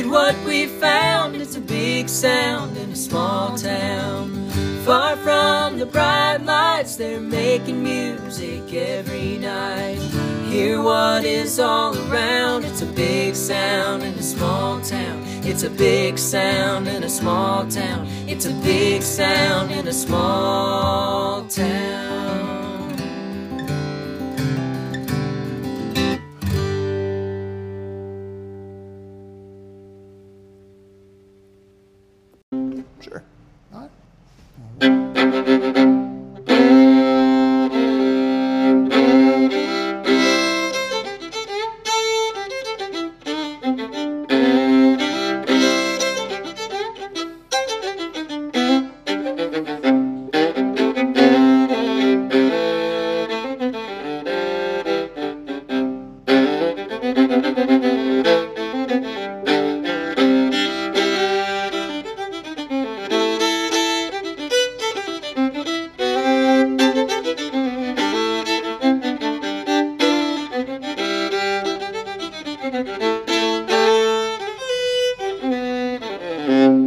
at what we found. It's a big sound in a small town. Far from the bright lights, they're making music every night. Hear what is all around. It's a big sound in a small town. It's a big sound in a small town. It's a big sound in a small town. Mm-hmm.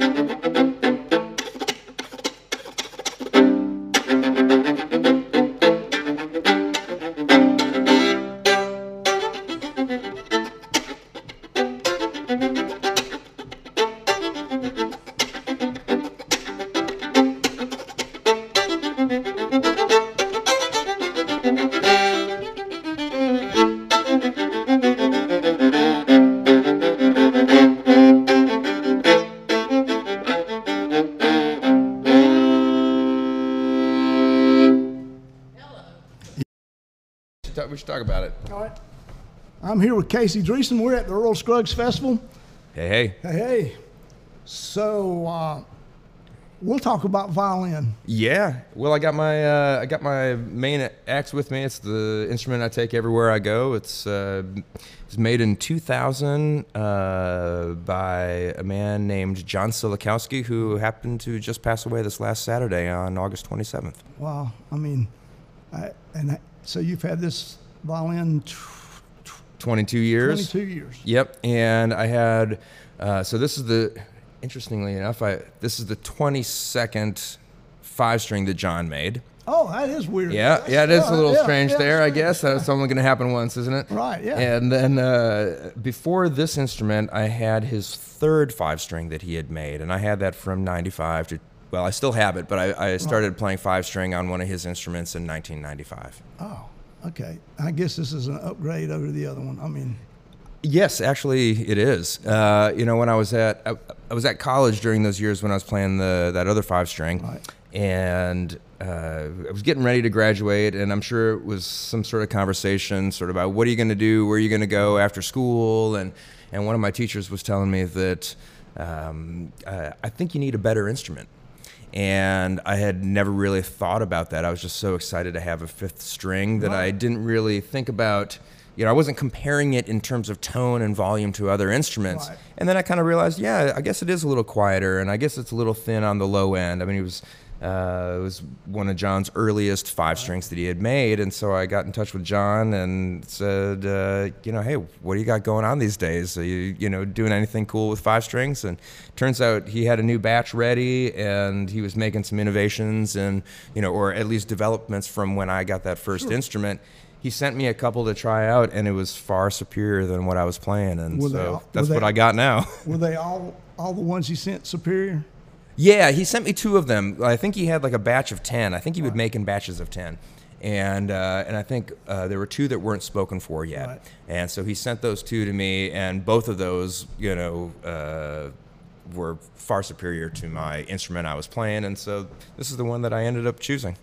Talk, with Casey Driessen. We're at the Earl Scruggs Festival. Hey, hey. Hey, hey. So uh, we'll talk about violin. Yeah. Well, I got my uh, I got my main axe with me. It's the instrument I take everywhere I go. It's uh, it's made in 2000 uh, by a man named John Silikowski, who happened to just pass away this last Saturday on August 27th. Wow. I mean, I, and I, so you've had this violin tw- 22 years. 22 years. Yep, and I had uh, so this is the interestingly enough, I this is the 22nd five string that John made. Oh, that is weird. Yeah, That's- yeah, it is a little yeah, strange yeah, there, I guess. That's only going to happen once, isn't it? Right, yeah. And then uh, before this instrument, I had his third five string that he had made, and I had that from 95 to, well, I still have it, but I, I started playing five string on one of his instruments in 1995. Oh, okay. I guess this is an upgrade over the other one. I mean, Yes, actually, it is. Uh, you know, when I was at I, I was at college during those years when I was playing the that other five string, Right. and uh, I was getting ready to graduate, and I'm sure it was some sort of conversation, sort of about what are you going to do, where are you going to go after school, and and one of my teachers was telling me that um, uh, I think you need a better instrument. And I had never really thought about that. I was just so excited to have a fifth string that I didn't really think about you know, I wasn't comparing it in terms of tone and volume to other instruments. Right. And then I kind of realized, yeah, I guess it is a little quieter, and I guess it's a little thin on the low end. I mean, it was Uh, it was one of John's earliest five strings that he had made, and so I got in touch with John and said, uh, you know, hey, what do you got going on these days? Are you, you know, doing anything cool with five strings? And turns out he had a new batch ready, and he was making some innovations and you know, or at least developments from when I got that first instrument. He sent me a couple to try out, and it was far superior than what I was playing, and Were so all- that's were what they- I got now. Were they all all the ones he sent superior? Yeah, he sent me two of them. I think he had like a batch of ten. I think he would make in batches of ten, and uh, and I think uh, there were two that weren't spoken for yet. Right. And so he sent those two to me, and both of those, you know, uh, were far superior to my instrument I was playing. And so this is the one that I ended up choosing.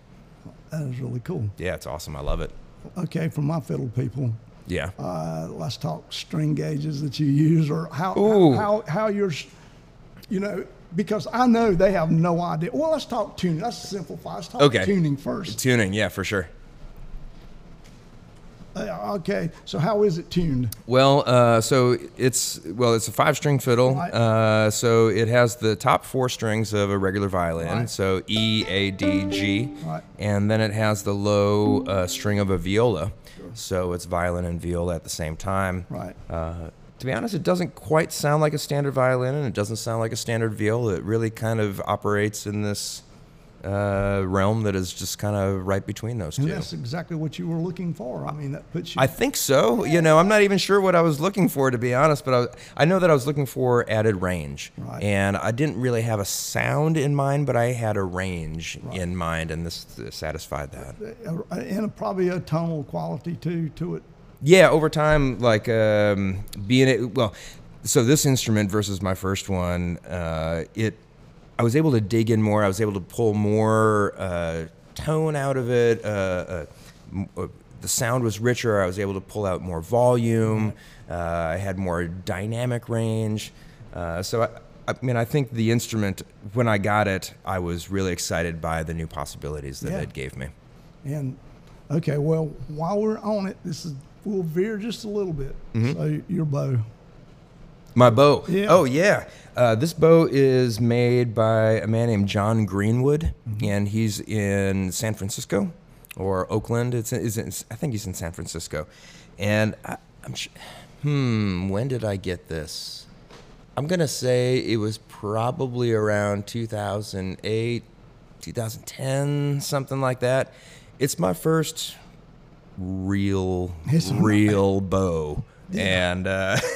That is really cool. Yeah, it's awesome. I love it. Okay, for my fiddle people, Yeah. uh, let's talk string gauges that you use or how, Ooh. how, how, how yours, you know, because I know they have no idea. Well, let's talk tuning. Let's simplify. Let's talk Okay. tuning first. Tuning, yeah, for sure. Uh, okay, so how is it tuned? Well, uh, so it's well, it's a five-string fiddle. Right. Uh, so it has the top four strings of a regular violin. Right. So E, A, D, G, Right. and then it has the low uh, string of a viola. Sure. So it's violin and viola at the same time. Right. To be honest, it doesn't quite sound like a standard violin, and it doesn't sound like a standard viola. It really kind of operates in this uh, realm that is just kind of right between those And two. that's exactly what you were looking for. I mean, that puts you. I think so. You know, I'm not even sure what I was looking for, to be honest, but I, I know that I was looking for added range. Right. And I didn't really have a sound in mind, but I had a range in mind, and this satisfied that. uh, and probably a tonal quality too to it. Yeah, over time, like um, being it, well, so this instrument versus my first one, uh, it, I was able to dig in more. I was able to pull more uh, tone out of it. Uh, uh, m- uh, the sound was richer. I was able to pull out more volume. Uh, I had more dynamic range. Uh, so I, I mean, I think the instrument, when I got it, I was really excited by the new possibilities that Yeah. it gave me. And okay, well, while we're on it, this is we'll veer just a little bit. So your bow. My bow. Yeah. Oh yeah. Uh, this bow is made by a man named John Greenwood, and he's in San Francisco or Oakland. It's, it's in, I think he's in San Francisco, and I, I'm. Sh- hmm. When did I get this? I'm gonna say it was probably around 2008, 2010, something like that. It's my first real, It's all right. real bow, and. Uh,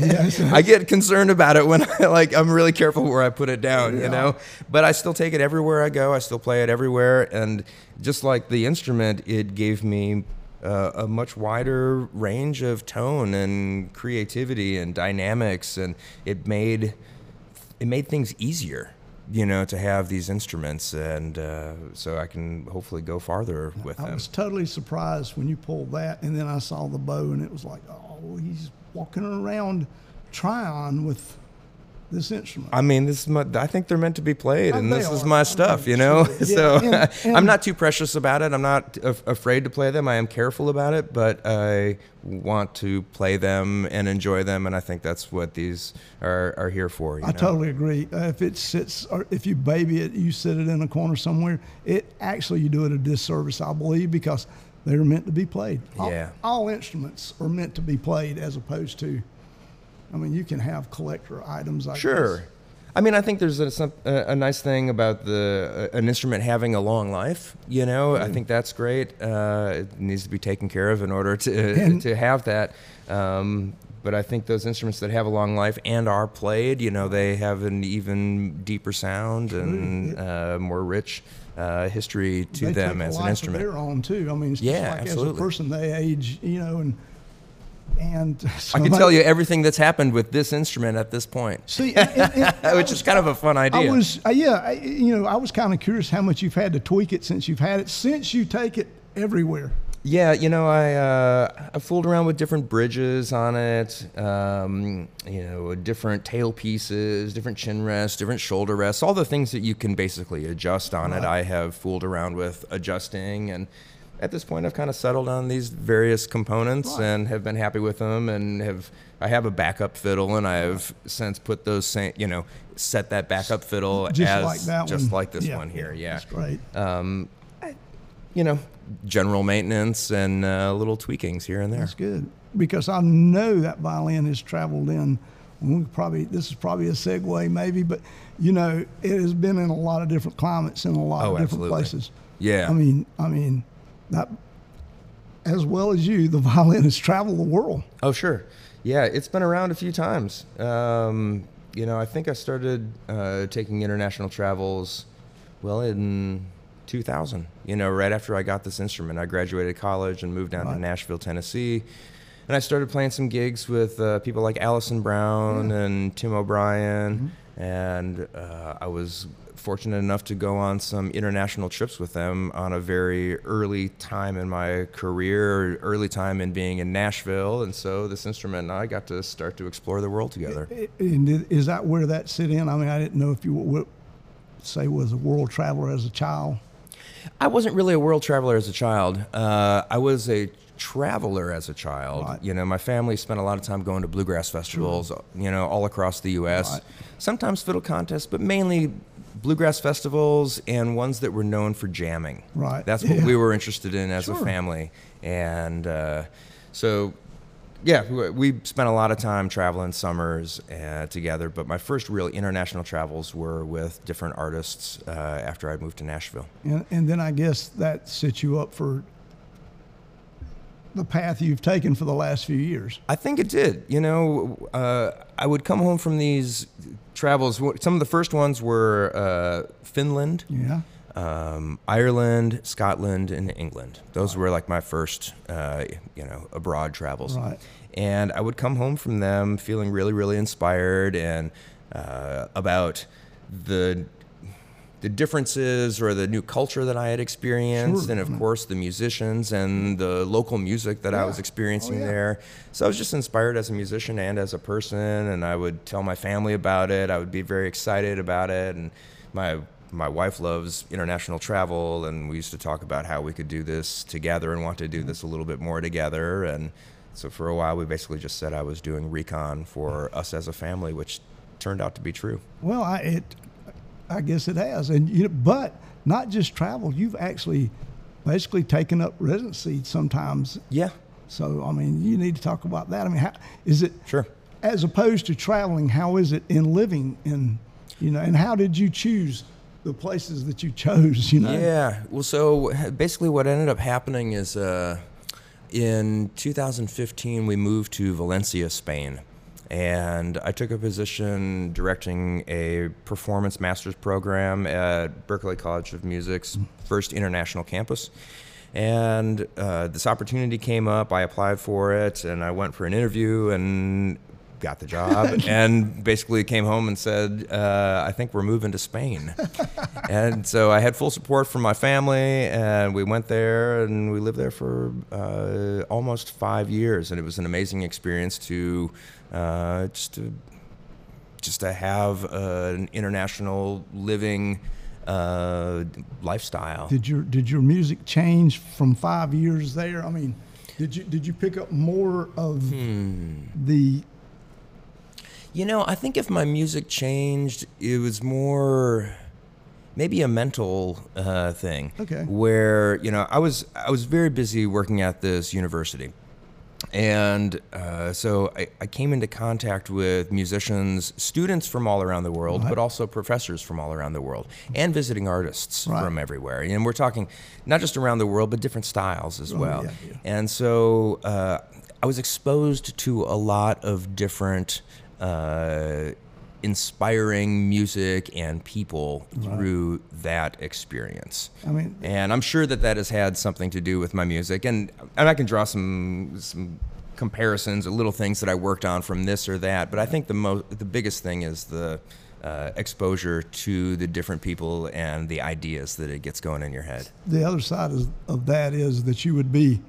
Yes. I get concerned about it when I like I'm really careful where I put it down, Yeah. you know. But I still take it everywhere I go. I still play it everywhere, and just like the instrument, it gave me uh, a much wider range of tone and creativity and dynamics, and it made it made things easier, you know, to have these instruments, and uh, so I can hopefully go farther with I them. was totally surprised when you pulled that, and then I saw the bow, and it was like, oh, he's walking around Tryon with this instrument. I mean, this is my, I think they're meant to be played, Oh, and they this is my stuff, you know. Absolutely. so Yeah, and- I'm not too precious about it. I'm not af- afraid to play them. I am careful about it, but I want to play them and enjoy them, and I think that's what these are, are here for. You I know? totally agree. Uh, if it sits, or if you baby it, you sit it in a corner somewhere. It actually you do it a disservice, I believe, because they're meant to be played. All, Yeah. all instruments are meant to be played, as opposed to. I mean, you can have collector items like Sure. this. I mean, I think there's a, a, nice thing about the an instrument having a long life. You know, I think that's great. Uh, it needs to be taken care of in order to And- to have that. Um, but I think those instruments that have a long life and are played, you know, they have an even deeper sound and uh, more rich uh, history to they them as an instrument. their own too. I mean, it's Yeah, just like absolutely. as a person, they age, you know, and and so I can my- tell you everything that's happened with this instrument at this point, See, and- and- and which is kind of a fun idea. I was, uh, yeah, I, you know, I was kind of curious how much you've had to tweak it since you've had it, since you take it everywhere. Yeah, you know, I uh, I fooled around with different bridges on it, um, you know, different tail pieces, different chin rests, different shoulder rests, all the things that you can basically adjust on it. I have fooled around with adjusting, and at this point, I've kind of settled on these various components Right. and have been happy with them, and have I have a backup fiddle, and I have since put those same, you know, set that backup fiddle Just as like that just one. like this Yeah, one here. Yeah, That's great. um, I, you know, general maintenance and uh, little tweakings here and there. That's good because I know that violin has traveled in. We probably this is probably a segue maybe, but you know it has been in a lot of different climates in a lot Oh, of different absolutely. places. Yeah. I mean, I mean, that as well as you, the violin has traveled the world. Oh, sure. Yeah, it's been around a few times. Um, you know, I think I started uh, taking international travels, well, in 2000. You know, right after I got this instrument, I graduated college and moved down to Nashville, Tennessee. And I started playing some gigs with uh, people like Alison Brown and Tim O'Brien. And uh, I was fortunate enough to go on some international trips with them on a very early time in my career, early time in being in Nashville. And so this instrument and I got to start to explore the world together. And is that where that sit in? I mean, I didn't know if you would say was a world traveler as a child. I wasn't really a world traveler as a child. Uh, I was a traveler as a child. Right. You know, my family spent a lot of time going to bluegrass festivals, you know, all across the U.S. Right. Sometimes fiddle contests, but mainly bluegrass festivals and ones that were known for jamming. Right. That's what Yeah. we were interested in as a family. And uh, so, yeah, we- we spent a lot of time traveling summers uh, together, but my first real international travels were with different artists uh, after I moved to Nashville. And, and then I guess that sets you up for the path you've taken for the last few years. I think it did. You know, uh, I would come home from these travels. Some of the first ones were uh, Finland, Yeah. um, Ireland, Scotland, and England. Those were like my first, uh, you know, abroad travels. Right. And I would come home from them feeling really, really inspired and uh, about the the differences or the new culture that I had experienced, Sure. and of mm-hmm. course the musicians and mm-hmm. the local music that I was oh, experiencing Oh, yeah. there. So I was just inspired as a musician and as a person, and I would tell my family about it. I would be very excited about it, and my my wife loves international travel, and we used to talk about how we could do this together and want to do mm-hmm. this a little bit more together. And so for a while, we basically just said I was doing recon for us as a family, which turned out to be true. Well, I it, I guess it has, and you know, but not just traveled. You've actually basically taken up residency sometimes. Yeah, So I mean, you need to talk about that. I mean, how is it? sure. As opposed to traveling, how is it in living in, you know, and how did you choose the places that you chose? You know. Yeah. Well, so basically, what ended up happening is uh, in 2015, we moved to Valencia, Spain. And I took a position directing a performance master's program at Berklee College of Music's first international campus. And uh, this opportunity came up. I applied for it, and I went for an interview and got the job. and basically came home and said, uh, "I think we're moving to Spain." and so I had full support from my family, and we went there, and we lived there for uh, almost five years, and it was an amazing experience to uh, just to just to have uh, an international living uh, lifestyle. Did your did your music change from five years there? I mean, did you did you pick up more of Hmm. the You know, I think if my music changed, it was more maybe a mental uh, thing. Okay. Where you know, I was I was very busy working at this university, and uh, so I, I came into contact with musicians, students from all around the world, but also professors from all around the world, and visiting artists Right. from everywhere. And we're talking not just around the world, but different styles as well. Oh, yeah, yeah. And so uh, I was exposed to a lot of different uh, inspiring music and people through that experience. I mean, And I'm sure that that has had something to do with my music. And, and I can draw some, some comparisons or little things that I worked on from this or that. But I think the, mo- the biggest thing is the uh, exposure to the different people and the ideas that it gets going in your head. the other side is, of that is that you would be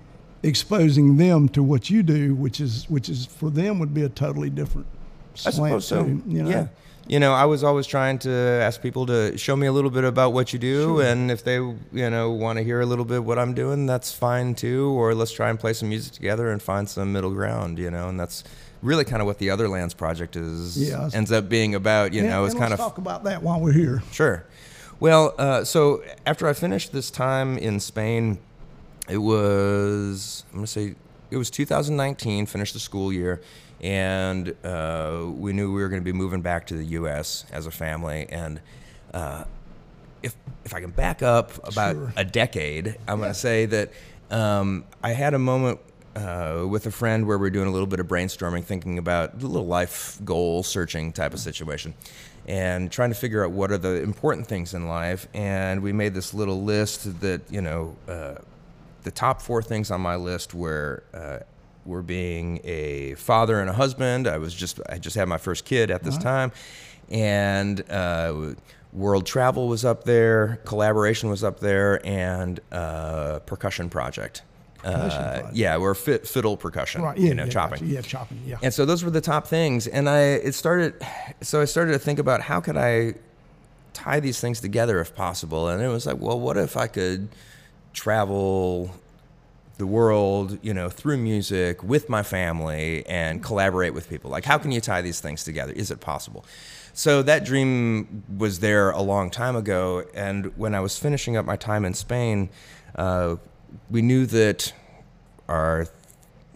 exposing them to what you do, which is which is for them would be a totally different I suppose so. too, you know? Yeah. You know, I was always trying to ask people to show me a little bit about what you do, Sure. and if they, you know, want to hear a little bit what I'm doing, that's fine too. Or let's try and play some music together and find some middle ground. You know, and that's really kind of what the Other Lands project is Yeah. ends up being about. You know, it's kind let's of talk about that while we're here. Sure. Well, uh, so after I finished this time in Spain, it was I'm gonna say it was 2019. Finished the school year, and uh, we knew we were going to be moving back to the U.S. as a family. And uh, if if I can back up about Sure. a decade, I'm going to say that um, I had a moment uh, with a friend where we are doing a little bit of brainstorming, thinking about the little life goal searching type of situation, and trying to figure out what are the important things in life. And we made this little list that you know. Uh, the top four things on my list were uh, were being a father and a husband. I was just I just had my first kid at this time, and uh, world travel was up there, collaboration was up there, and uh, percussion project. Percussion Uh, yeah, we're fit, fiddle percussion, Right. Yeah. you know, yeah, chopping. gotcha. Yeah, chopping. Yeah. And so those were the top things. And I it started so I started to think about how could I tie these things together if possible. And it was like, well, what if I could travel the world, you know, through music with my family and collaborate with people? Like how can you tie these things together? Is it possible? So that dream was there a long time ago, and when I was finishing up my time in Spain, uh, we knew that our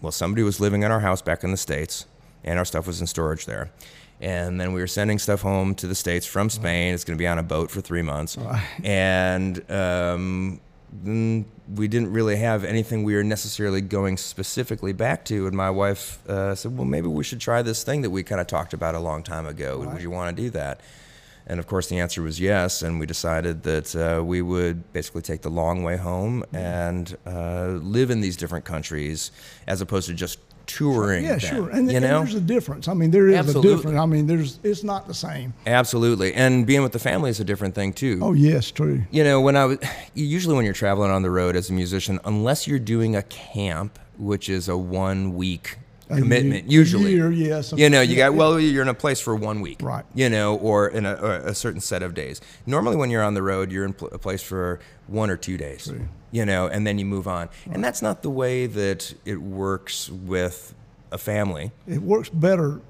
well, somebody was living in our house back in the States, and our stuff was in storage there. And then we were sending stuff home to the States from Spain. It's going to be on a boat for three months. And um, mm, we didn't really have anything we were necessarily going specifically back to. And my wife uh, said, well, maybe we should try this thing that we kind of talked about a long time ago. Would you want to do that? And of course, the answer was yes. And we decided that uh, we would basically take the long way home and uh, live in these different countries as opposed to just touring. Yeah, them, sure. And, you and know? there's a difference. I mean, there is Absolutely. a difference. I mean, there's it's not the same. Absolutely. And being with the family is a different thing, too. Oh yes, true. You know, when I was usually when you're traveling on the road as a musician, unless you're doing a camp, which is a one week commitment, year- usually. year, yeah, You know, you got well, you're in a place for one week, Right. You know, or in a, or a certain set of days. Normally, when you're on the road, you're in pl- a place for one or two days. You know, and then you move on, and that's not the way that it works with a family. It works better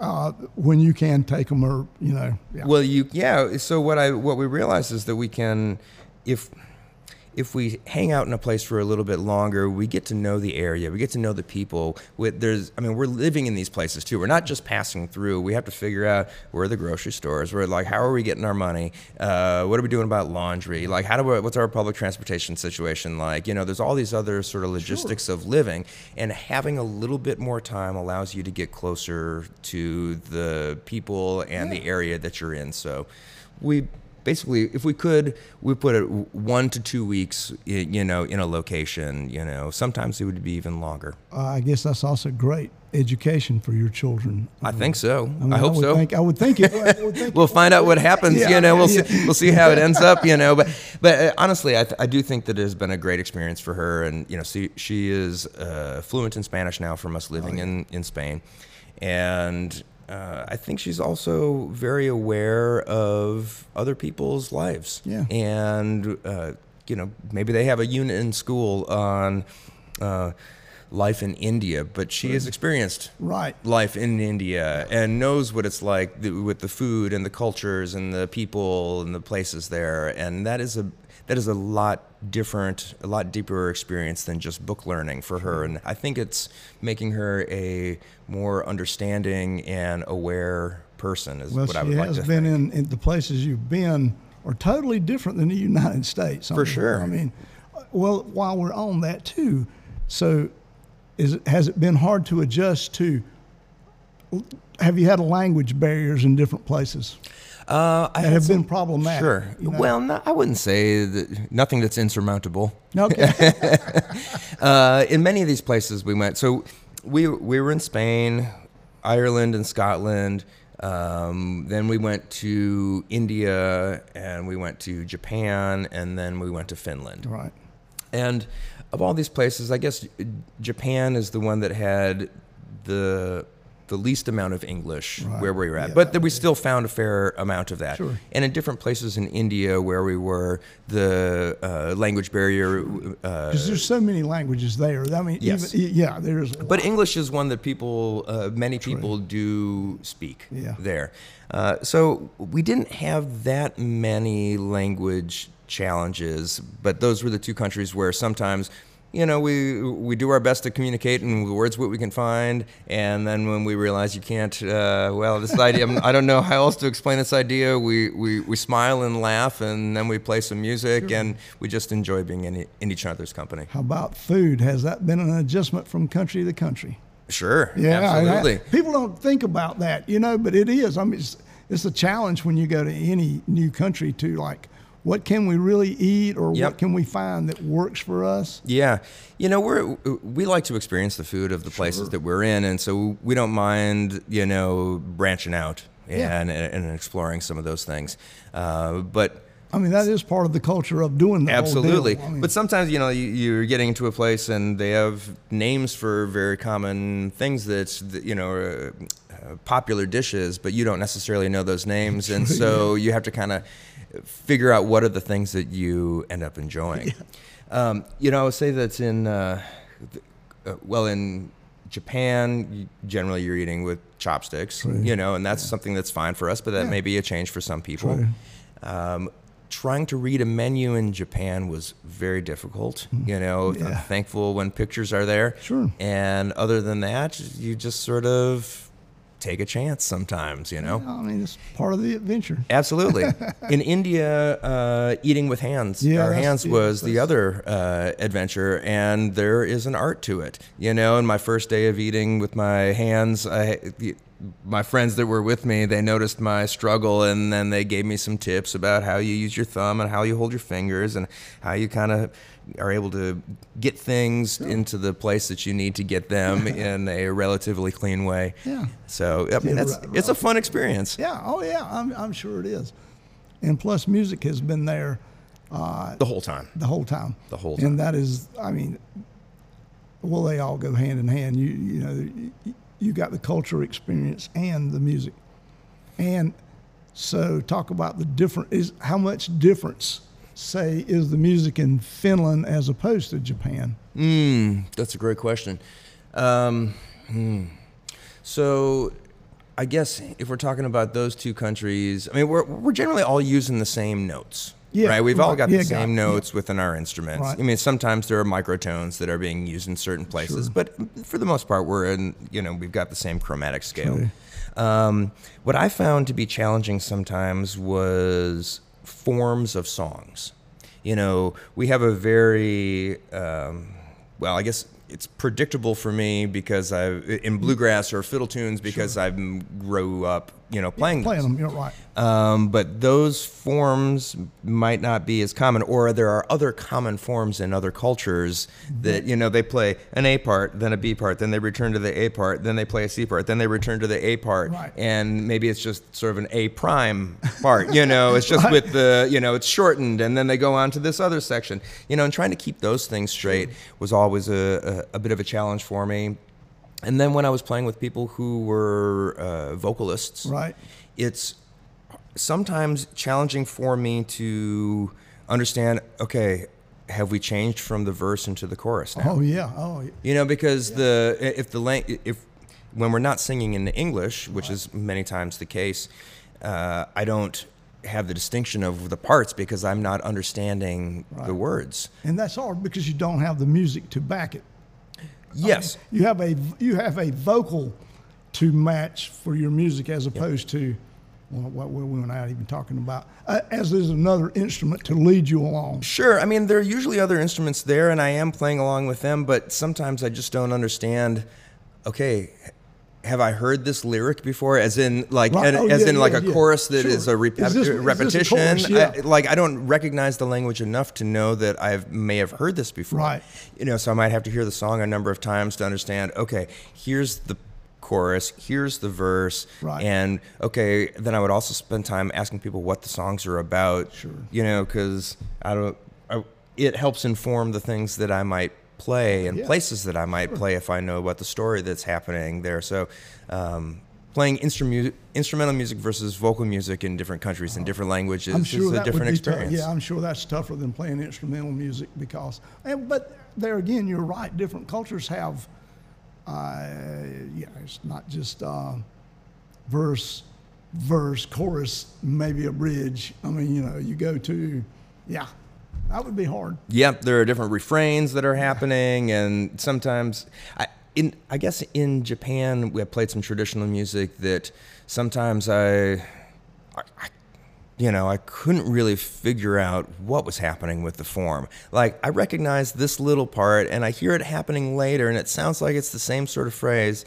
uh, when you can take them, or you know. Yeah. Well, you yeah. So what I what we realize is that we can, if if we hang out in a place for a little bit longer, we get to know the area. We get to know the people. With there's, I mean, we're living in these places too. We're not just passing through. We have to figure out where are the grocery stores. We're like, how are we getting our money? Uh, what are we doing about laundry? Like, how do we, what's our public transportation situation like? You know, there's all these other sort of logistics of living, and having a little bit more time allows you to get closer to the people and the area that you're in. So, we basically, if we could, we put it one to two weeks, you know, in a location. You know, sometimes it would be even longer. Uh, I guess that's also great education for your children. I think so. I, mean, hope would so. Think, I would think it. I would think we'll find out what happens. Yeah, you know, we'll yeah. see. We'll see how it ends up. You know, but but uh, honestly, I, th- I do think that it has been a great experience for her, and you know, see, she is uh, fluent in Spanish now from us living Oh, in in Spain, and. Uh, I think she's also very aware of other people's lives. Yeah. And, uh, you know, maybe they have a unit in school on uh, life in India, but she has experienced Right. life in India and knows what it's like th- with the food and the cultures and the people and the places there. And that is a that is a lot different, a lot deeper experience than just book learning for her. And I think it's making her a more understanding and aware person. Is Well, what I would like to has to been think. in, in the places you've been are totally different than the United States. For sure. I mean, well, while we're on that too, so is has it been hard to adjust to? Have you had language barriers in different places Uh, I that have some- been problematic? Sure. you know? Well, no, I wouldn't say that nothing that's insurmountable. okay, uh, in many of these places we went. So we we were in Spain, Ireland, and Scotland. Um, then we went to India, and we went to Japan, and then we went to Finland. right. And of all these places, I guess Japan is the one that had the the least amount of English Right. where we were at, Yeah, but that we still found a fair amount of that. Sure. And in different places in India where we were, the uh, language barrier. Uh, Because there's so many languages there. I mean, Yes. even, yeah, there's. but English is one that people, uh, many people do speak Yeah. there. Uh, so we didn't have that many language challenges, but those were the two countries where sometimes, you know, we we do our best to communicate in the words what we can find, and then when we realize you can't, uh, well, this idea, I don't know how else to explain this idea. We, we, we smile and laugh, and then we play some music, and we just enjoy being in, in each other's company. How about food? Has that been an adjustment from country to country? Sure, Yeah, I- absolutely. people don't think about that, you know, but it is. I mean, it's, it's a challenge when you go to any new country to like, what can we really eat, or Yep. what can we find that works for us? Yeah, you know, we're we like to experience the food of the places that we're in, and so we don't mind, you know, branching out Yeah. and and exploring some of those things. Uh, but I mean, that is part of the culture of doing deal. absolutely, I mean, but sometimes you know you, you're getting into a place and they have names for very common things that's that, you know. Uh, uh, popular dishes, but you don't necessarily know those names, and so you have to kind of figure out what are the things that you end up enjoying. Um, you know, I would say that's in uh, uh, well in Japan. Generally, you're eating with chopsticks, you know, and that's something that's fine for us, but that Yeah. may be a change for some people. Um, trying to read a menu in Japan was very difficult. You know, Mm-hmm. Yeah. I'm thankful when pictures are there. Sure. And other than that, you just sort of take a chance sometimes. You know. I mean, it's part of the adventure. Absolutely. In India, uh, eating with hands, Yeah, our hands yeah, was the other uh, adventure, and there is an art to it. You know, in my first day of eating with my hands, I, my friends that were with me, they noticed my struggle, and then they gave me some tips about how you use your thumb and how you hold your fingers and how you kind of are able to get things into the place that you need to get them in a relatively clean way. Yeah. So I mean, that's it's a uh, fun experience. Yeah. Oh, yeah. I'm, I'm sure it is. And plus, music has been there uh, The whole time. the whole time. The whole time. And that is, I mean, well, they all go hand in hand. You you know, you, got the culture experience and the music, and so talk about the different is how much difference say is the music in Finland as opposed to Japan. Mm, that's a great question. Um, hmm. So, I guess if we're talking about those two countries, I mean, we're, we're generally all using the same notes. Yeah, right. We've all got Yeah, the got same it. notes within our instruments. Right. I mean, sometimes there are microtones that are being used in certain places, Sure. but for the most part, we're in, you know, we've got the same chromatic scale. Um, what I found to be challenging sometimes was forms of songs. You know, we have a very, um, well, I guess it's predictable for me because I in bluegrass or fiddle tunes because I grew up, you know, playing Playing those. them, you're right. Um, but those forms might not be as common, or there are other common forms in other cultures that you know they play an A part, then a B part, then they return to the A part, then they play a C part, then they return to the A part, Right. and maybe it's just sort of an A prime part. You know, it's just Right. with the you know it's shortened, and then they go on to this other section. You know, and trying to keep those things straight was always a, a, a bit of a challenge for me. And then when I was playing with people who were uh, vocalists, Right. it's sometimes challenging for me to understand okay have we changed from the verse into the chorus now Oh yeah. Oh yeah. you know because the if the lang- if when we're not singing in english which is many times the case uh, i don't have the distinction of the parts because i'm not understanding the words And that's hard because you don't have the music to back it. Yes You have a you have a vocal to match for your music as opposed to well, what we were not even talking about. Uh, as is another instrument to lead you along. Sure. I mean, there are usually other instruments there, and I am playing along with them, but sometimes I just don't understand. Okay, have I heard this lyric before? As in, like, Right. Oh, as yeah, in, like yeah, a yeah. chorus that Sure. is a Is this- is repetition. Yeah. I- like, I don't recognize the language enough to know that I may have heard this before. Right. You know, so I might have to hear the song a number of times to understand. Okay, here's the chorus. Here's the verse. Right. And okay, then I would also spend time asking people what the songs are about. Sure. You know, because I don't. I, it helps inform the things that I might play and Yeah. places that I might play if I know about the story that's happening there. So, um, playing instrumu- instrumental music versus vocal music in different countries and different languages I'm sure is a different would be tough. experience. Yeah, I'm sure that's tougher than playing instrumental music because, and but there again, you're right. Different cultures have, uh, yeah, it's not just uh, verse, verse, chorus, maybe a bridge. I mean, you know, you go to, yeah, that would be hard. Yep, there are different refrains that are happening, and sometimes, I, in I guess in Japan we have played some traditional music that sometimes I, I, I, you know, I couldn't really figure out what was happening with the form. Like I recognize this little part, and I hear it happening later, and it sounds like it's the same sort of phrase,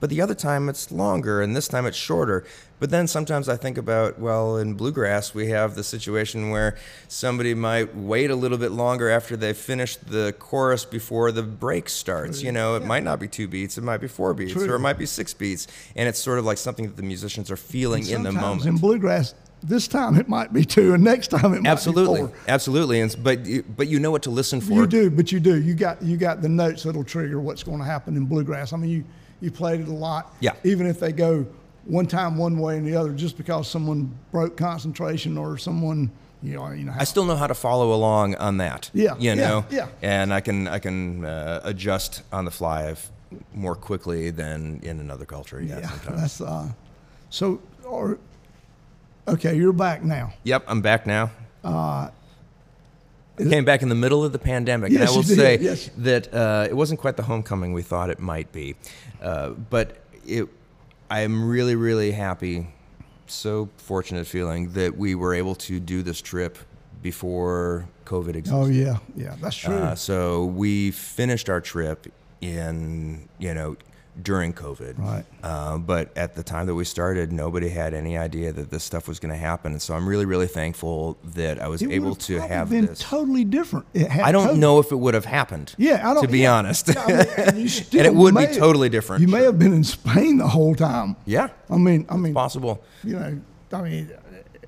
but the other time it's longer, and this time it's shorter. But then sometimes I think about, well, in bluegrass, we have the situation where somebody might wait a little bit longer after they finish the chorus before the break starts. You know, it might not be two beats, it might be four beats, True. or it might be six beats. And it's sort of like something that the musicians are feeling in the Sometimes moment. in bluegrass, this time it might be two, and next time it might absolutely, be four. absolutely. And, but, you- but you know what to listen for. You do, but you do. You got you got the notes that'll trigger what's going to happen in bluegrass. I mean, you you played it a lot. Yeah. Even if they go one time one way and the other, just because someone broke concentration or someone, you know, you know. I still know how to follow along on that. Yeah, you know, yeah. and I can I can uh, adjust on the fly more quickly than in another culture. Yeah, yeah, that's uh. So, or okay, you're back now. Yep, I'm back now. I came back in the middle of the pandemic, and I will say yes. that uh, it wasn't quite the homecoming we thought it might be, uh, but it. I am really, really happy, so fortunate feeling that we were able to do this trip before COVID existed. Oh yeah, yeah, that's true. Uh, so we finished our trip in you know during COVID. Right. Uh, but at the time that we started, nobody had any idea that this stuff was going to happen. And so I'm really, really thankful that I was it able to have been this. totally different. I don't know if it would have happened. Yeah, I don't. To be yeah. honest, Yeah, I mean, and, still it would be may- totally different. You may sure. have been in Spain the whole time. yeah, I mean, I mean, possible. you know, I mean,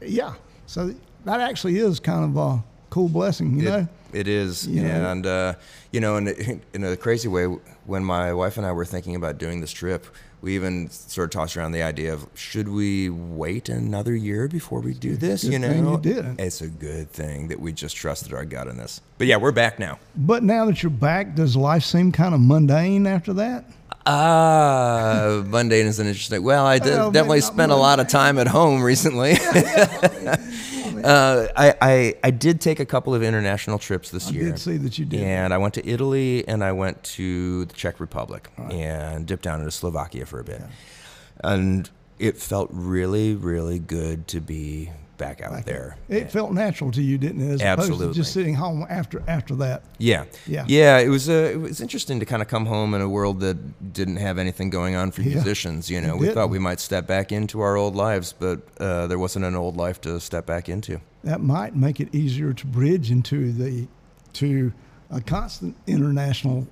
yeah. So that actually is kind of a cool blessing, you It- know. it is, You and uh, you know, in, in a crazy way, when my wife and I were thinking about doing this trip, we even sort of tossed around the idea of should we wait another year before we do this? Good you know, you it's a good thing that we just trusted our gut in this. But yeah, we're back now. But now that you're back, does life seem kind of mundane after that? Ah, mundane is an interesting. Well, I did, definitely spent a lot of time at home recently. uh, I, I I did take a couple of international trips this I year. did see that you did. And I went to Italy and I went to the Czech Republic and dipped down into Slovakia for a bit. And it felt really, really good to be back out there. It felt natural to you, didn't it? As opposed to just sitting home after after that. Yeah, Yeah. yeah. It was uh, it was interesting to kind of come home in a world that didn't have anything going on for Yeah. musicians. You know, It we didn't. thought we might step back into our old lives, but uh, there wasn't an old life to step back into. That might make it easier to bridge into the to a constant international.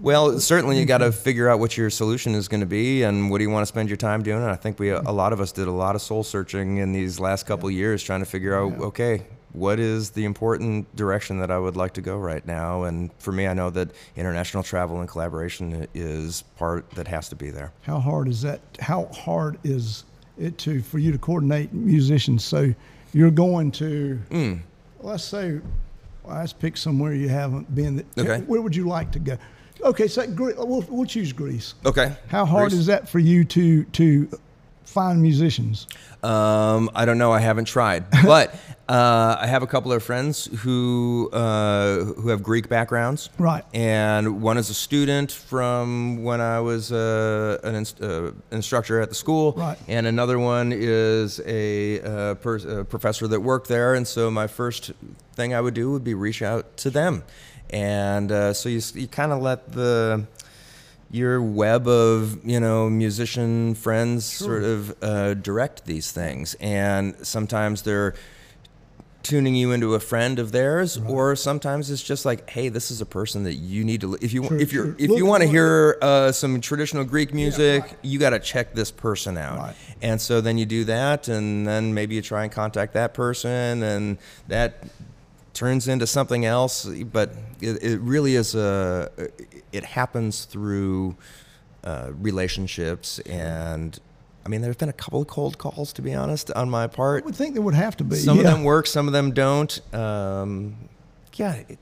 Well, certainly you got to figure out what your solution is going to be and what do you want to spend your time doing. And I think we a lot of us did a lot of soul searching in these last couple of years trying to figure out okay, what is the important direction that I would like to go right now? And for me, I know that international travel and collaboration is part that has to be there. How hard is that? How hard is it to for you to coordinate musicians? So you're going to Mm. let's say well, let's pick somewhere you haven't been. That, Okay. Where would you like to go? Okay, so Gre- we'll, we'll choose Greece. Okay. How hard Greece? is that for you to to find musicians? Um, I don't know. I haven't tried, but uh, I have a couple of friends who uh, who have Greek backgrounds. Right. And one is a student from when I was uh, an inst- uh, instructor at the school. Right. And another one is a, uh, pers- a professor that worked there. And so my first thing I would do would be reach out to them, and uh, so you you kind of let the your web of you know musician friends sort of uh, direct these things and sometimes they're tuning you into a friend of theirs or sometimes it's just like hey this is a person that you need to if you True, if you're true. if Look you want to hear uh, some traditional greek music right. you got to check this person out Right. and so then you do that and then maybe you try and contact that person and that turns into something else. But it, it really is a. It happens through uh, relationships and. I mean, there's been a couple of cold calls, to be honest, on my part. I would think there would have to be. Some yeah. of them work, some of them don't. Um, yeah, it,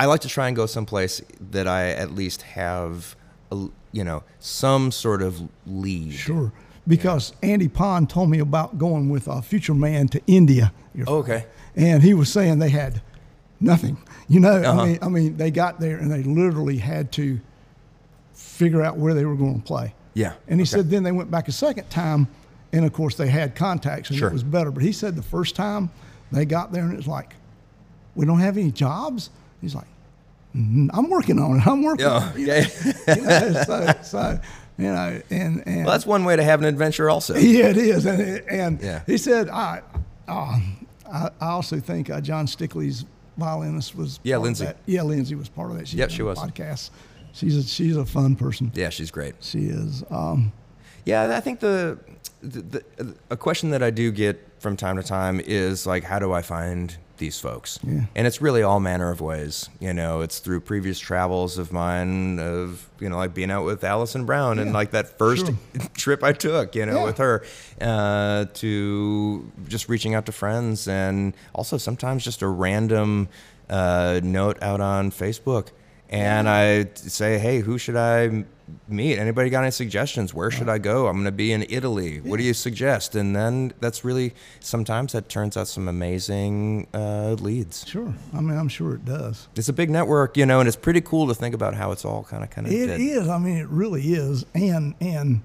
I like to try and go someplace that I at least have, a, you know, some sort of lead. Sure. Because Andy Pond told me about going with a future man to India. Your okay. And he was saying they had nothing. You know, Uh-huh. I mean, I mean, they got there and they literally had to figure out where they were going to play. Yeah. And he okay. said then they went back a second time, and of course they had contacts and Sure. it was better. But he said the first time they got there and it was like, we don't have any jobs. He's like, "Mm, I'm working on it. I'm working. Yeah. on it." yeah. You know, so, so, you know, and and well, that's one way to have an adventure, also. yeah, it is. And, and Yeah. he said, I, uh, I, I also think uh, Jon Stickley's violinist was. Yeah, part of Lindsay. that. Yeah, Lindsay was part of that. She's Yep, she was. Podcast. She's a, she's a fun person. Yeah, she's great. She is. Um, Yeah, I think the, the, the a question that I do get from time to time is like, how do I find these folks? Yeah. And it's really all manner of ways. You know, it's through previous travels of mine of you know like being out with Alison Brown and like that first sure. trip I took, you know, Yeah. with her, uh, to just reaching out to friends and also sometimes just a random uh, note out on Facebook. And I say, hey, who should I meet? Anybody got any suggestions? Where should I go? I'm going to be in Italy. What do you suggest? And then that's really sometimes that turns out some amazing uh, leads. sure. I mean, I'm sure it does. It's a big network, you know, and it's pretty cool to think about how it's all kind of kind of. It is. I mean, it really is. And and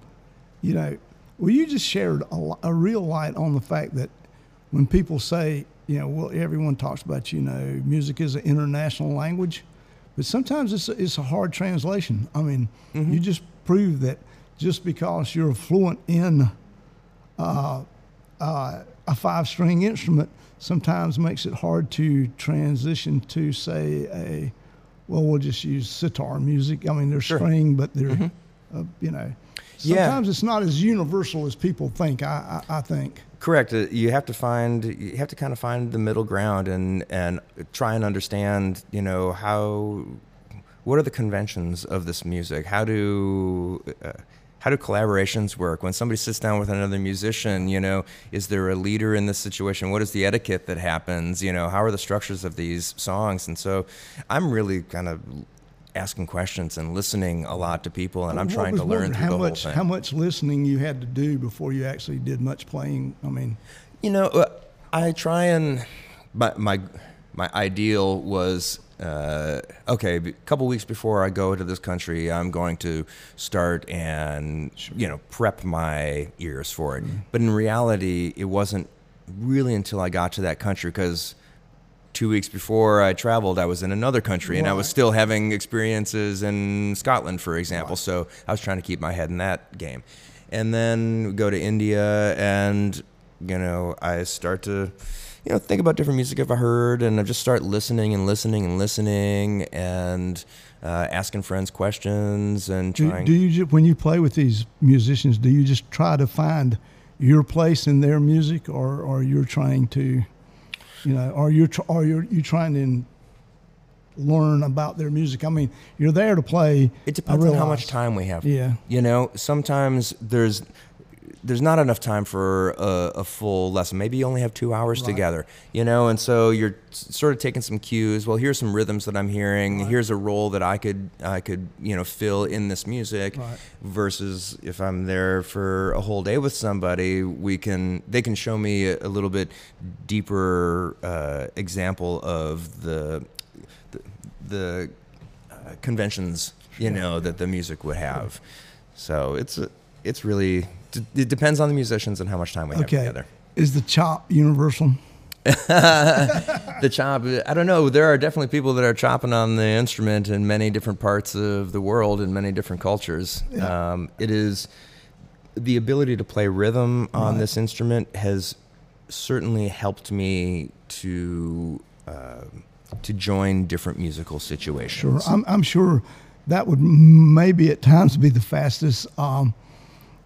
you know, well, you just shared a, a real light on the fact that when people say, you know, well, everyone talks about, you know, music is an international language, but sometimes it's a, it's a hard translation. I mean, you just prove that just because you're fluent in uh, uh, a five-string instrument, sometimes makes it hard to transition to, say, a well, we'll just use sitar music. I mean, they're Sure. string, but they're, uh, you know, Yeah. sometimes it's not as universal as people think. I, I, I think. Correct. Uh, You have to find you have to kind of find the middle ground and and try and understand, you know, how what are the conventions of this music? How do uh, how do collaborations work? When somebody sits down with another musician, you know, is there a leader in this situation? What is the etiquette that happens? You know, how are the structures of these songs? And so, I'm really kind of asking questions and listening a lot to people, and I'm What trying was- to learn how the much whole thing. how much listening you had to do before you actually did much playing. I mean, You know, uh, I try and my my my ideal was uh, okay. A couple weeks before I go to this country, I'm going to start and you know prep my ears for it. But in reality, it wasn't really until I got to that country because two weeks before I traveled, I was in another country and I was still having experiences in Scotland, for example. So I was trying to keep my head in that game. And then go to India and, you know, I start to, you know, think about different music I've heard and I just start listening and listening and listening and uh, asking friends questions and do, trying. do you ju- when you play with these musicians, do you just try to find your place in their music, or or you're trying to, you know, or you're tr- or you're you trying to learn about their music? I mean, you're there to play. It depends on how much time we have. Yeah. You know, sometimes there's there's not enough time for a, a full lesson. Maybe you only have two hours Right. together. You know, and so you're sort of taking some cues. Well, here's some rhythms that I'm hearing. Here's a role that I could I could you know fill in this music. Right. Versus if I'm there for a whole day with somebody, we can they can show me a, a little bit deeper uh, example of the the, the uh, conventions you know that the music would have. So it's a, it's really it depends on the musicians and how much time we have Okay. together. Is the chop universal? The chop, I don't know. There are definitely people that are chopping on the instrument in many different parts of the world in many different cultures. Yeah. Um, it is the ability to play rhythm on Right. this instrument has certainly helped me to uh, to join different musical Sure, situations. I'm, I'm sure that would maybe at times be the fastest um,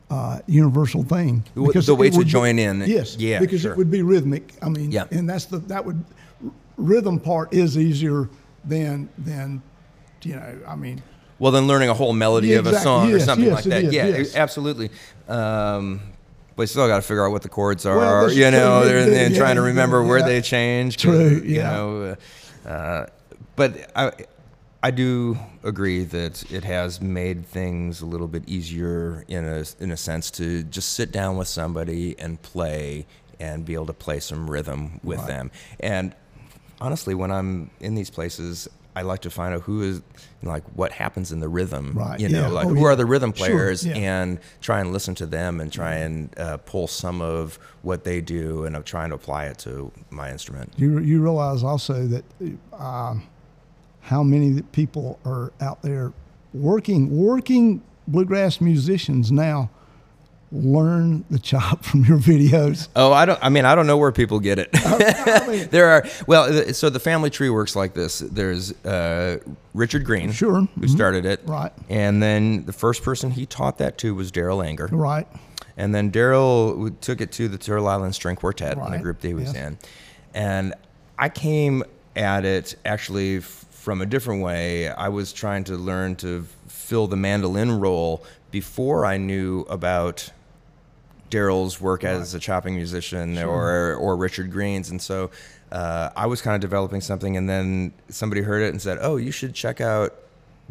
uh, universal thing. Because the way to would be- join in, Yes, yeah, because sure. it would be rhythmic. I mean, Yeah. and that's the that would rhythm part is easier than than you know. I mean, Well, then learning a whole melody Yeah, of a song or something yes, like that. is, yeah, yes. absolutely. Um, but still got to figure out what the chords are, Well, you know, and, and Yeah, trying to yeah, remember where yeah. they change. True, You yeah. know, uh, but I, I do agree that it has made things a little bit easier in a in a sense to just sit down with somebody and play and be able to play some rhythm with Right. them. And honestly, when I'm in these places, I like to find out who is like what happens in the rhythm. Right, You know, yeah. like Oh, who yeah. are the rhythm Sure, players yeah. and try and listen to them and try and uh, pull some of what they do and I'm trying to apply it to my instrument. you you realize also that um, how many people are out there working working bluegrass musicians now learn the chop from your videos. Oh, I don't. I mean, I don't know where people get it. I mean, there are well, so the family tree works like this. There's uh, Richard Greene, Sure, who mhm. started it, Right. And then the first person he taught that to was Darol Anger, right. And then Darol took it to the Turtle Island String Quartet, in the group that he was yes. in. And I came at it actually from a different way. I was trying to learn to fill the mandolin role before I knew about Darol's work as a chopping musician or or Richard Greene's, and so uh, I was kind of developing something, and then somebody heard it and said, "Oh, you should check out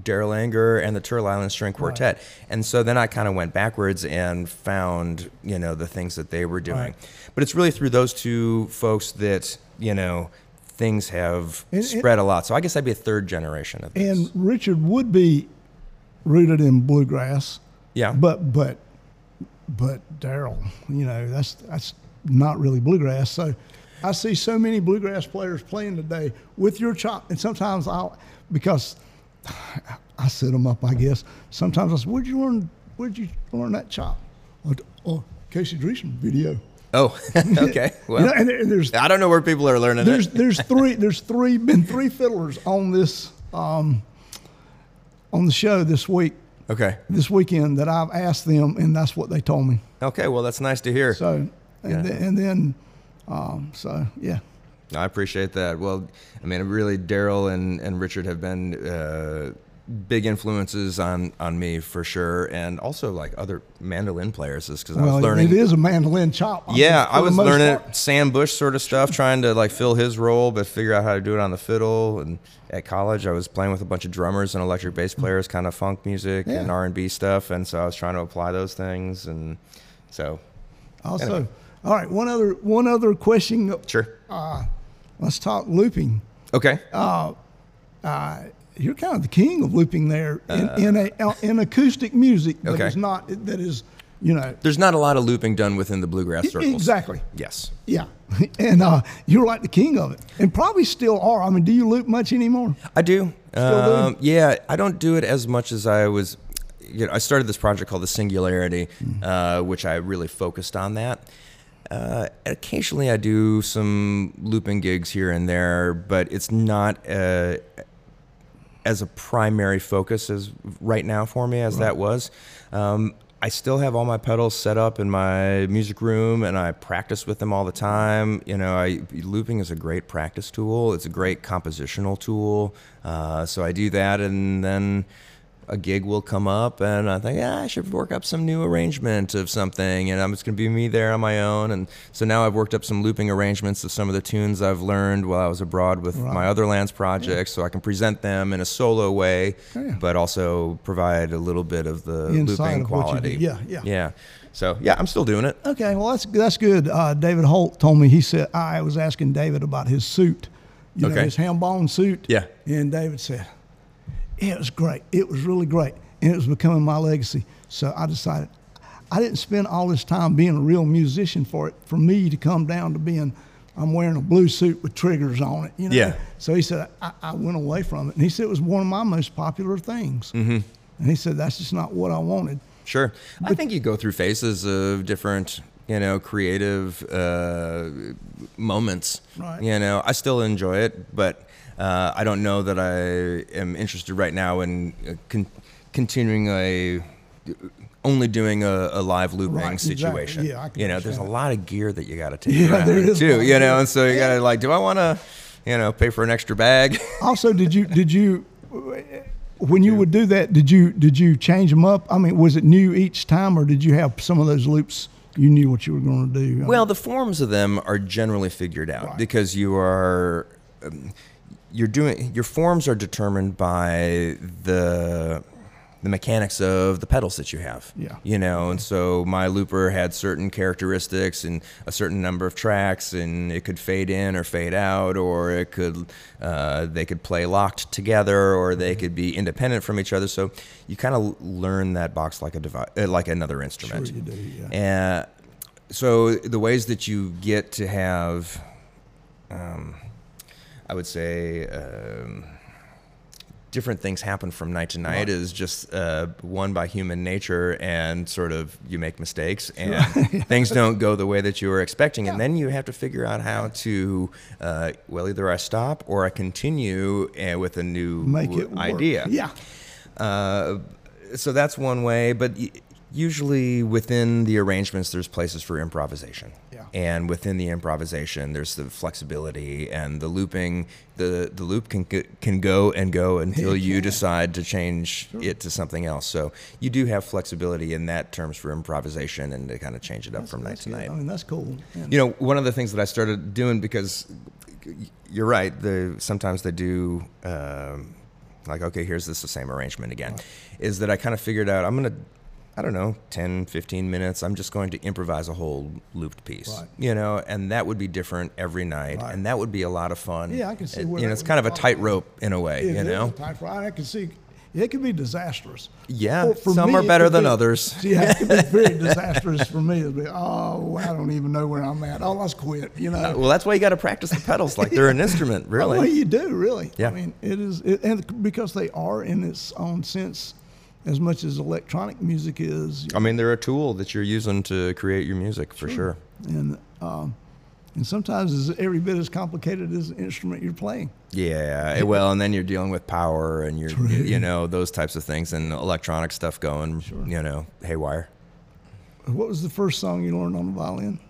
Darol Anger and the Turtle Island String Quartet." And so then I kind of went backwards and found you know the things that they were doing, Right. but it's really through those two folks that you know things have And- spread a lot. So I guess I'd be a third generation of this. And Richard would be rooted in bluegrass, yeah, but but but Darol, you know, that's that's not really bluegrass. So I see so many bluegrass players playing today with your chop, and sometimes I'll because I set them up. I guess sometimes I say, "Where'd you learn? Where'd you learn that chop?" Oh, oh Casey Driessen video. Oh, okay. Well, you know, and, and there's I don't know where people are learning there's it. there's three there's three been three fiddlers on this um, on the show this week Okay. this weekend that I've asked them, and that's what they told me. Okay. Well, that's nice to hear. So, and, Yeah. then, and then, um, so yeah, I appreciate that. Well, I mean, really, Darol and, and Richard have been uh, big influences on, on me for sure, and also like other mandolin players, is because I was learning. it is a mandolin chop. I Yeah, mean, I was learning part. Sam Bush sort of stuff, trying to like fill his role, but figure out how to do it on the fiddle. And at college, I was playing with a bunch of drummers and electric bass mm. players, kind of funk music and R and B stuff, and so I was trying to apply those things. And so, Also, anyway. all right, one other one other question. sure, uh, Let's talk looping. okay, uh, uh, You're kind of the king of looping there in, in a in acoustic music that Uh. Okay. is not that is, you know, There's not a lot of looping done within the bluegrass circles. exactly. Yes. Yeah, and uh, you're like the king of it, and probably still are. I mean, do you loop much anymore? I do. Still do? Um, yeah, I don't do it as much as I was. You know, I started this project called the Singularity, Mm. uh, which I really focused on that. Uh, occasionally, I do some looping gigs here and there, but it's not uh, as a primary focus as right now for me as that was. Um, I still have all my pedals set up in my music room, and I practice with them all the time. You know, I, looping is a great practice tool. It's a great compositional tool. Uh, so I do that, and then a gig will come up, and I think, yeah, I should work up some new arrangement of something, and I'm just going to be me there on my own. And so now I've worked up some looping arrangements of some of the tunes I've learned while I was abroad with my other lands projects, so I can present them in a solo way, Yeah. but also provide a little bit of the Inside looping of what you do. quality. Yeah, yeah. yeah. So yeah, I'm still doing it. Okay, well that's that's good. Uh, David Holt told me he said I was asking David about his suit, you know, Okay. his ham-bone suit. Yeah. and David said it was great. It was really great, and it was becoming my legacy. So I decided I didn't spend all this time being a real musician for it. For me to come down to being, I'm wearing a blue suit with triggers on it. You know. Yeah. So he said I, I went away from it, and he said it was one of my most popular things. Mm-hmm. And he said that's just not what I wanted. Sure. I think you go through phases of different, you know, creative uh, moments. Right. You know, I still enjoy it, but uh, I don't know that I am interested right now in uh, con- continuing a only doing a, a live looping Right, exactly. situation. Yeah, I can you know, there's a lot of gear that you got to take Yeah, around there is too. You know, and so you got to like, do I want to? you know, pay for an extra bag. Also, did you did you when you would do that? Did you did you change them up? I mean, was it new each time, or did you have some of those loops? You knew what you were going to do. Well, the forms of them are generally figured out Right. because you are um, you're doing your forms are determined by the the mechanics of the pedals that you have. Yeah. You know, and so my looper had certain characteristics and a certain number of tracks, and it could fade in or fade out, or it could uh, they could play locked together, or they could be independent from each other. So you kind of learn that box like a device, uh, like another instrument. Sure you do, yeah. And so the ways that you get to have, um, I would say, um, different things happen from night to night is just uh, one by human nature, and sort of you make mistakes and things don't go the way that you were expecting, and then you have to figure out how to, uh, well, either I stop or I continue uh, with a new Make it work. idea. Yeah. Uh, so that's one way, but y- usually within the arrangements, there's places for improvisation. Yeah. And within the improvisation, there's the flexibility and the looping. The the loop can can go and go until you decide to change it to something else. So you do have flexibility in that terms for improvisation and to kind of change it up from night to good. night. I mean, that's cool. And- You know, one of the things that I started doing because you're right. The sometimes they do um, like okay, here's this the same arrangement again. Is that I kind of figured out I'm gonna. I don't know, 10, 15 minutes. I'm just going to improvise a whole looped piece, Right. you know, and that would be different every night, Right. and that would be a lot of fun. Yeah, I can see you know, it's kind of a tightrope in a way, It you know. I can see it can be disastrous. Yeah, For- for some me, are better than be- others. Yeah, it can be very disastrous for me. It'll be, oh, I don't even know where I'm at. Oh, let's quit. You know. Uh, well, that's why you got to practice the pedals like they're an instrument, really. Oh, well, you do really. Yeah. I mean, it is, it, and because they are in its own sense, as much as electronic music is, I mean, they're a tool that you're using to create your music for sure. and um, and sometimes it's every bit as complicated as the instrument you're playing. Yeah, eh, well, and then you're dealing with power and you're, you know, those types of things and electronic stuff going, you know, haywire. What was the first song you learned on the violin?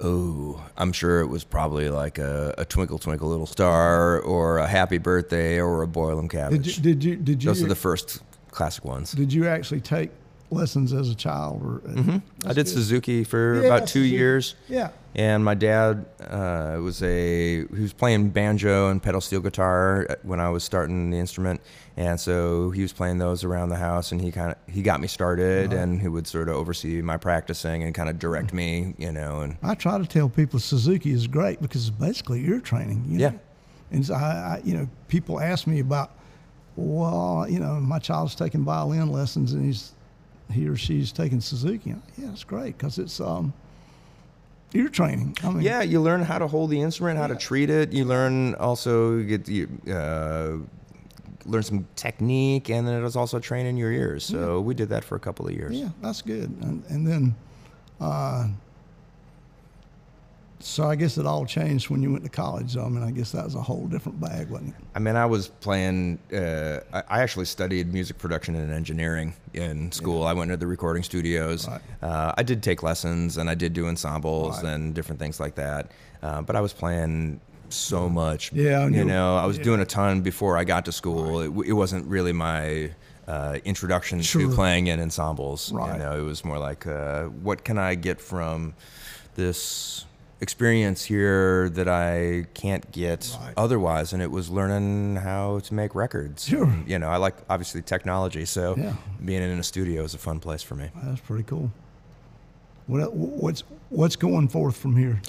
Oh, I'm sure it was probably like a, a Twinkle Twinkle Little Star or a Happy Birthday or a Boil 'em Did Cabbage. you did you did you Those are the first classic ones. did you actually take lessons as a child or? Mm-hmm. I did Suzuki for Yeah, about two Suzuki. years. Yeah. And my dad uh, was a he was playing banjo and pedal steel guitar when I was starting the instrument, and so he was playing those around the house, and he kind of he got me started, and he would sort of oversee my practicing and kind of direct me, you know, and I try to tell people Suzuki is great because it's basically ear training. You know? Yeah. And so I, I, you know, people ask me about, well, you know, my child's taking violin lessons and he's, he or she's taking Suzuki. Yeah, it's great because it's um, ear training. I mean, yeah, you learn how to hold the instrument, how to treat it. You learn also you get you uh, learn some technique, and then it was also training your ears. So we did that for a couple of years. yeah, that's good. And, and then, uh, so I guess it all changed when you went to college. I mean, I guess that was a whole different bag, wasn't it? I mean, I was playing. Uh, I actually studied music production and engineering in school. I went to the recording studios. Right. Uh, I did take lessons, and I did do ensembles Right. and different things like that. Uh, but I was playing so much. Yeah, you you- know, I was yeah. doing a ton before I got to school. It, it wasn't really my. Uh, introduction Sure. to playing in ensembles. Right. You know, it was more like, uh, what can I get from this experience here that I can't get Right. otherwise, and it was learning how to make records. Sure. You know, I like obviously technology, so Yeah. being in a studio is a fun place for me. That's pretty cool. What, what's, what's going forth from here?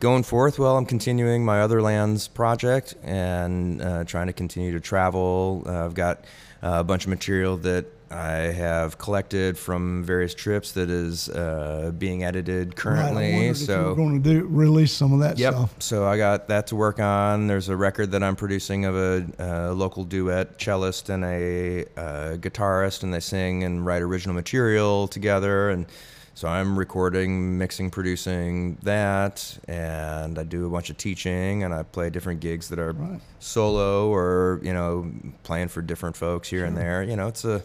Going forth, well, I'm continuing my Other Lands project and uh, trying to continue to travel. Uh, I've got uh, a bunch of material that I have collected from various trips that is uh, being edited Right, currently. you so were going to do release some of that Yep. stuff. So I got that to work on. There's a record that I'm producing of a uh, local duet cellist and a uh, guitarist, and they sing and write original material together. And so I'm recording, mixing, producing that, and I do a bunch of teaching, and I play different gigs that are Right. solo or you know playing for different folks here and there. You know, it's a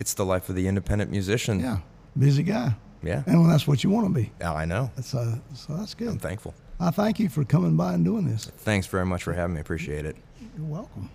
it's the life of the independent musician. Yeah, busy guy. Yeah. And well, that's what you want to be. Yeah, I know. That's uh, so that's good. I'm thankful. I thank you for coming by and doing this. Thanks very much for having me. Appreciate it. You're welcome.